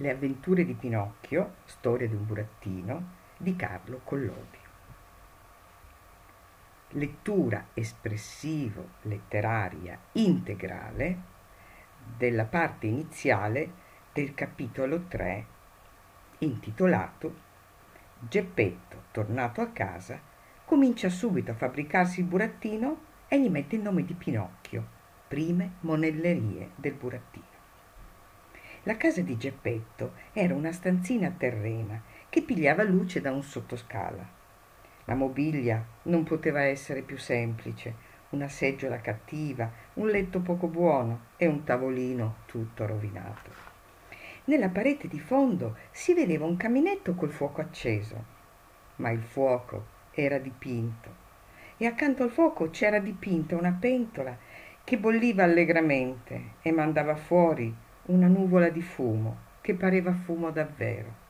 Le avventure di Pinocchio, storia di un burattino, di Carlo Collodi. Lettura espressivo-letteraria integrale della parte iniziale del capitolo 3 intitolato Geppetto, tornato a casa, comincia subito a fabbricarsi il burattino e gli mette il nome di Pinocchio, prime monellerie del burattino. La casa di Geppetto era una stanzina terrena che pigliava luce da un sottoscala. La mobilia non poteva essere più semplice, una seggiola cattiva, un letto poco buono e un tavolino tutto rovinato. Nella parete di fondo si vedeva un caminetto col fuoco acceso, ma il fuoco era dipinto e accanto al fuoco c'era dipinta una pentola che bolliva allegramente e mandava fuori una nuvola di fumo che pareva fumo davvero.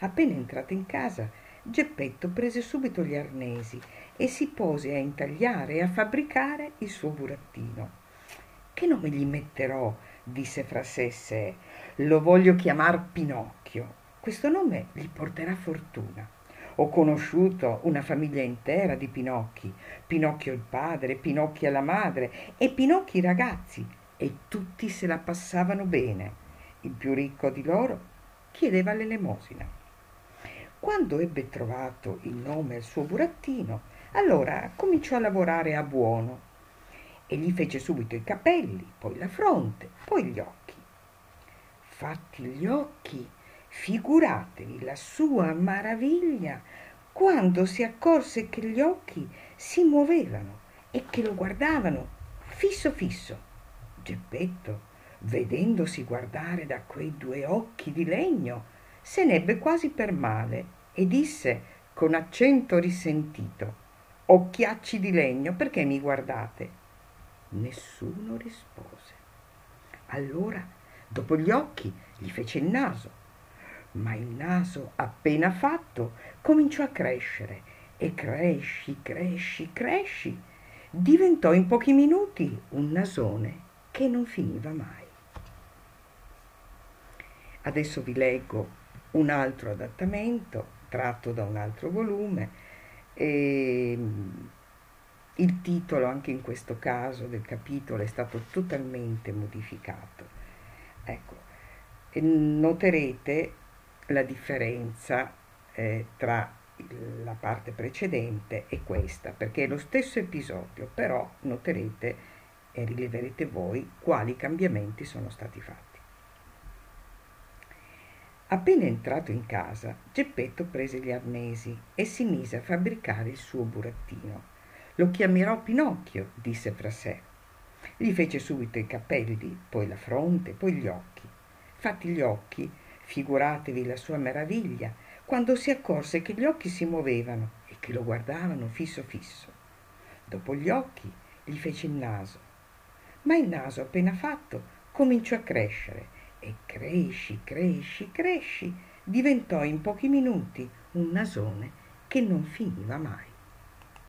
Appena entrato in casa, Geppetto prese subito gli arnesi e si pose a intagliare e a fabbricare il suo burattino. Che nome gli metterò? disse fra sé e sé. Lo voglio chiamar Pinocchio. Questo nome gli porterà fortuna. Ho conosciuto una famiglia intera di Pinocchi, Pinocchio il padre, Pinocchia la madre e Pinocchi i ragazzi, e tutti se la passavano bene. Il più ricco di loro chiedeva l'elemosina. Quando ebbe trovato il nome al suo burattino, allora cominciò a lavorare a buono e gli fece subito i capelli, poi la fronte, poi gli occhi. Fatti gli occhi, figuratevi la sua maraviglia quando si accorse che gli occhi si muovevano e che lo guardavano fisso fisso Geppetto, vedendosi guardare da quei due occhi di legno, se n'ebbe quasi per male e disse con accento risentito Occhiacci di legno, perché mi guardate? Nessuno rispose. Allora, dopo gli occhi, gli fece il naso, ma il naso appena fatto cominciò a crescere e cresci, cresci, cresci, diventò in pochi minuti un nasone che non finiva mai. Adesso vi leggo un altro adattamento tratto da un altro volume e mm, il titolo anche in questo caso del capitolo è stato totalmente modificato. Ecco, noterete la differenza eh, tra la parte precedente e questa, perché è lo stesso episodio, però noterete e rileverete voi quali cambiamenti sono stati fatti. Appena entrato in casa, Geppetto prese gli arnesi e si mise a fabbricare il suo burattino. Lo chiamerò Pinocchio, disse fra sé. Gli fece subito i capelli, poi la fronte, poi gli occhi. Fatti gli occhi, figuratevi la sua meraviglia, quando si accorse che gli occhi si muovevano e che lo guardavano fisso fisso. Dopo gli occhi gli fece il naso, ma il naso appena fatto cominciò a crescere e cresci, cresci, cresci, diventò in pochi minuti un nasone che non finiva mai.